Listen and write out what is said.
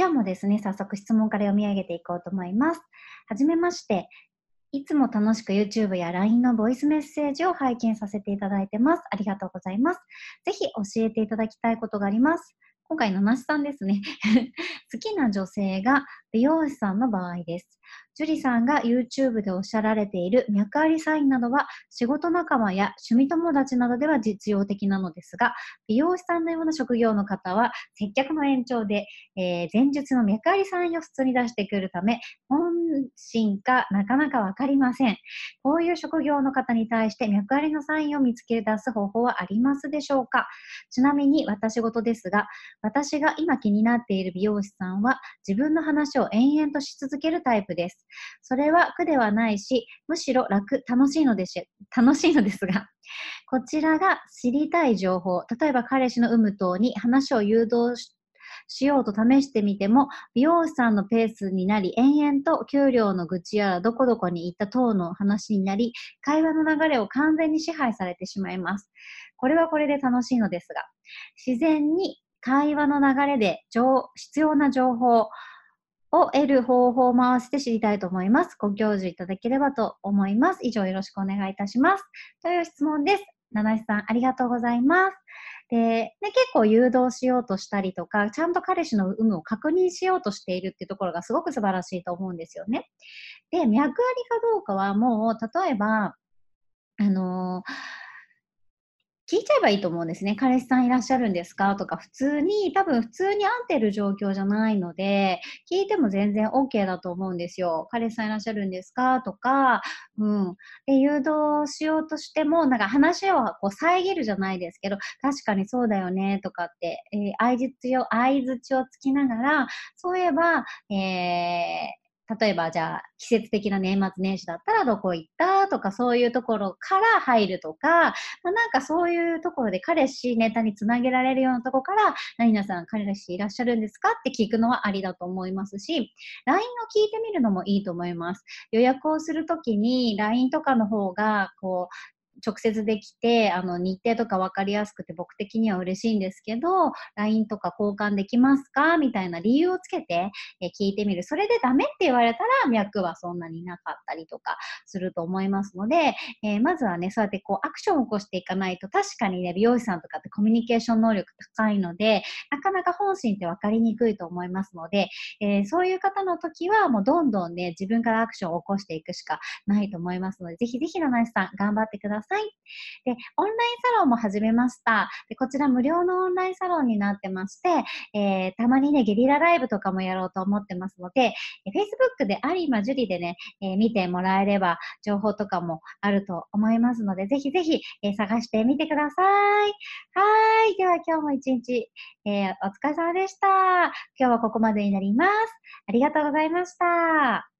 今日もですね、早速質問から読み上げていこうと思います。はじめまして、いつも楽しく YouTube や LINE のボイスメッセージを拝見させていただいてます。ありがとうございます。ぜひ教えていただきたいことがあります。今回のなしさんですね。好きな女性が美容師さんの場合です。樹里さんが YouTube でおっしゃられている脈ありサインなどは仕事仲間や趣味友達などでは実用的なのですが、美容師さんのような職業の方は接客の延長で、えー、前述の脈ありサインを普通に出してくるため、本心かなかなかわかりません。こういう職業の方に対して脈ありのサインを見つけ出す方法はありますでしょうか？ちなみに私事ですが、私が今気になっている美容師さんは自分の話を延々とし続けるタイプです。それは苦ではないし、むしろ楽、楽しいのです、楽しいのですが、こちらが知りたい情報、例えば彼氏の有無等に話を誘導ししようと試してみても、美容師さんのペースになり、延々と給料の愚痴やどこどこに行った等の話になり、会話の流れを完全に支配されてしまいます。これはこれで楽しいのですが、自然に会話の流れで必要な情報、を得る方法を回して知りたいと思います。ご教授いただければと思います。以上よろしくお願いいたします。という質問です。七七さん、ありがとうございます。で、ね、結構誘導しようとしたりとか、ちゃんと彼氏の有無を確認しようとしているっていうところがすごく素晴らしいと思うんですよね。で、脈ありかどうかはもう、例えば、あのー聞いちゃえばいいと思うんですね。彼氏さんいらっしゃるんですか？とか、普通に、多分普通に会ってる状況じゃないので、聞いても全然 OK だと思うんですよ。彼氏さんいらっしゃるんですか？とか、うん。で、誘導しようとしても、なんか話をこう遮るじゃないですけど、確かにそうだよね、とかって、えー、相づちを、相づちをつきながら、そういえば、えー、例えばじゃあ季節的な年末年始だったらどこ行ったとかそういうところから入るとか、まあ、なんかそういうところで彼氏ネタにつなげられるようなところから何々さん彼氏いらっしゃるんですかって聞くのはありだと思いますし LINE を聞いてみるのもいいと思います。予約をするときに LINE とかの方がこう直接できて、あの、日程とか分かりやすくて僕的には嬉しいんですけど、LINE とか交換できますか？みたいな理由をつけて、え聞いてみる。それでダメって言われたら、脈はそんなになかったりとかすると思いますので、えー、まずはね、そうやってこう、アクションを起こしていかないと、確かにね、美容師さんとかってコミュニケーション能力高いので、なかなか本心って分かりにくいと思いますので、えー、そういう方の時は、もうどんどんね、自分からアクションを起こしていくしかないと思いますので、ぜひぜひ、七井さん、頑張ってください。さい。で、オンラインサロンも始めました。で、こちら無料のオンラインサロンになってまして、えー、たまにね、ゲリラライブとかもやろうと思ってますので、え Facebook で有馬樹里でね、えー、見てもらえれば情報とかもあると思いますので、ぜひぜひ、えー、探してみてください。はい。では今日も一日、えー、お疲れ様でした。今日はここまでになります。ありがとうございました。